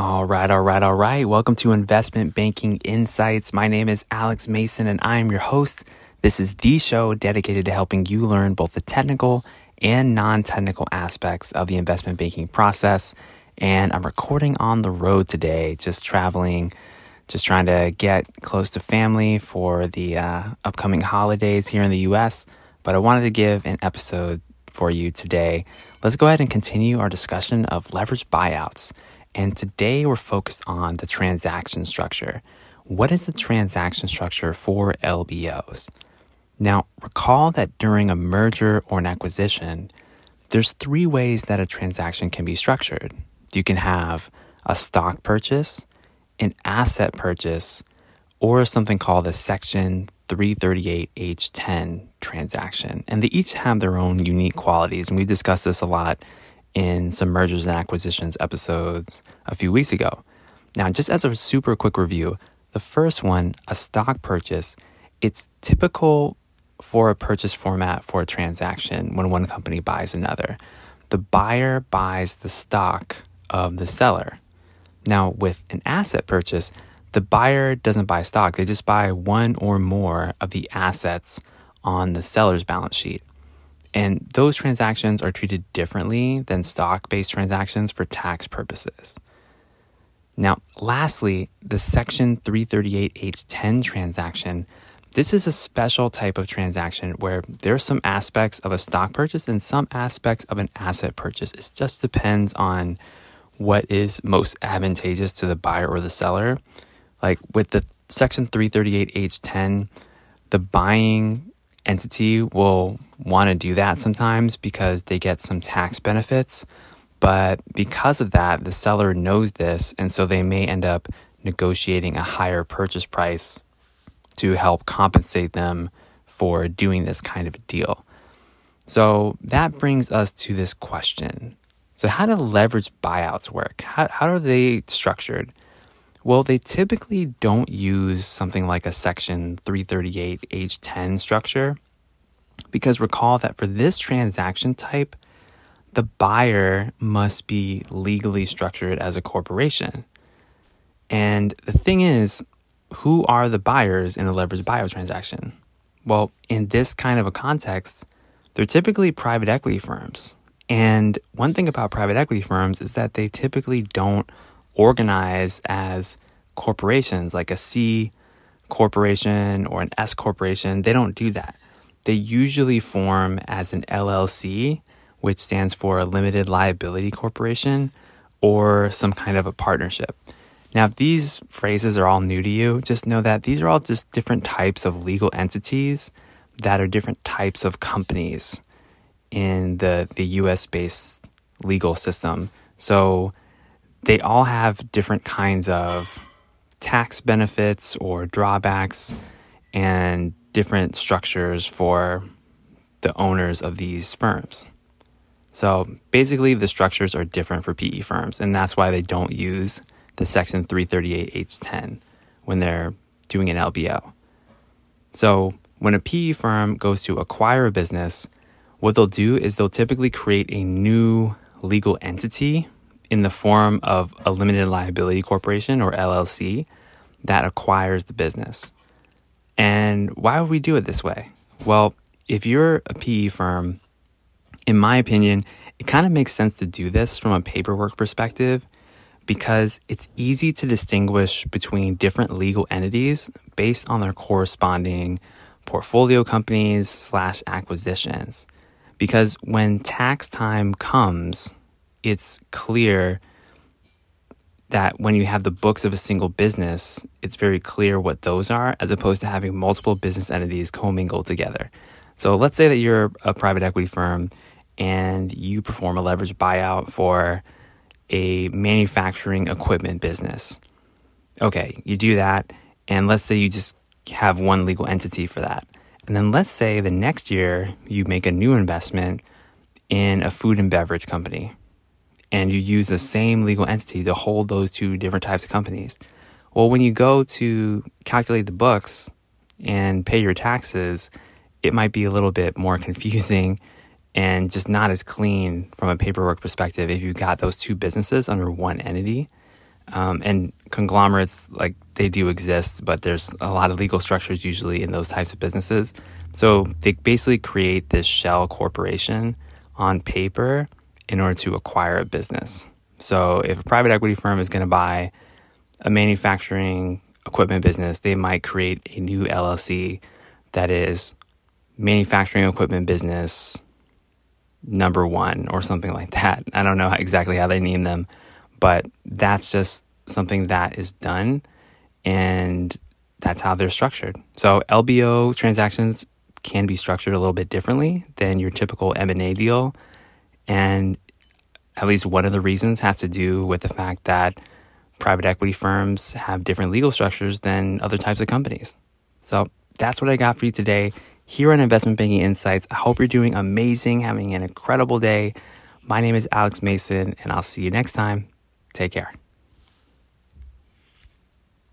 All right, all right, all right. Welcome to Investment Banking Insights. My name is Alex Mason and I am your host. This is the show dedicated to helping you learn both the technical and non technical aspects of the investment banking process. And I'm recording on the road today, just traveling, just trying to get close to family for the uh, upcoming holidays here in the US. But I wanted to give an episode for you today. Let's go ahead and continue our discussion of leverage buyouts. And today we're focused on the transaction structure. What is the transaction structure for LBOs? Now, recall that during a merger or an acquisition, there's three ways that a transaction can be structured. You can have a stock purchase, an asset purchase, or something called a Section 338H10 transaction. And they each have their own unique qualities. And we discussed this a lot in some mergers and acquisitions episodes a few weeks ago. Now, just as a super quick review, the first one, a stock purchase, it's typical for a purchase format for a transaction when one company buys another. The buyer buys the stock of the seller. Now, with an asset purchase, the buyer doesn't buy stock, they just buy one or more of the assets on the seller's balance sheet. And those transactions are treated differently than stock based transactions for tax purposes. Now, lastly, the Section 338H10 transaction. This is a special type of transaction where there are some aspects of a stock purchase and some aspects of an asset purchase. It just depends on what is most advantageous to the buyer or the seller. Like with the Section 338H10, the buying entity will want to do that sometimes because they get some tax benefits. But because of that, the seller knows this, and so they may end up negotiating a higher purchase price to help compensate them for doing this kind of a deal. So that brings us to this question. So, how do leverage buyouts work? How, how are they structured? Well, they typically don't use something like a Section 338H10 structure because recall that for this transaction type, the buyer must be legally structured as a corporation. And the thing is, who are the buyers in a leveraged buyout transaction? Well, in this kind of a context, they're typically private equity firms. And one thing about private equity firms is that they typically don't organize as corporations like a C corporation or an S corporation. They don't do that. They usually form as an LLC, which stands for a limited liability corporation or some kind of a partnership. Now, if these phrases are all new to you, just know that these are all just different types of legal entities that are different types of companies in the, the US based legal system. So they all have different kinds of tax benefits or drawbacks and different structures for the owners of these firms. So basically, the structures are different for PE firms, and that's why they don't use the Section 338H10 when they're doing an LBO. So when a PE firm goes to acquire a business, what they'll do is they'll typically create a new legal entity in the form of a limited liability corporation or LLC that acquires the business. And why would we do it this way? Well, if you're a PE firm, in my opinion, it kind of makes sense to do this from a paperwork perspective because it's easy to distinguish between different legal entities based on their corresponding portfolio companies slash acquisitions. Because when tax time comes, it's clear that when you have the books of a single business, it's very clear what those are as opposed to having multiple business entities commingled together. So let's say that you're a private equity firm and you perform a leverage buyout for a manufacturing equipment business. Okay, you do that, and let's say you just have one legal entity for that. And then let's say the next year you make a new investment in a food and beverage company and you use the same legal entity to hold those two different types of companies. Well, when you go to calculate the books and pay your taxes, it might be a little bit more confusing and just not as clean from a paperwork perspective if you got those two businesses under one entity. Um, and conglomerates, like they do exist, but there's a lot of legal structures usually in those types of businesses. So they basically create this shell corporation on paper in order to acquire a business. So if a private equity firm is going to buy a manufacturing equipment business, they might create a new LLC that is manufacturing equipment business number one or something like that. I don't know exactly how they name them, but that's just something that is done and that's how they're structured. So LBO transactions can be structured a little bit differently than your typical M&A deal and at least one of the reasons has to do with the fact that private equity firms have different legal structures than other types of companies. So that's what I got for you today here on Investment Banking Insights. I hope you're doing amazing, having an incredible day. My name is Alex Mason, and I'll see you next time. Take care.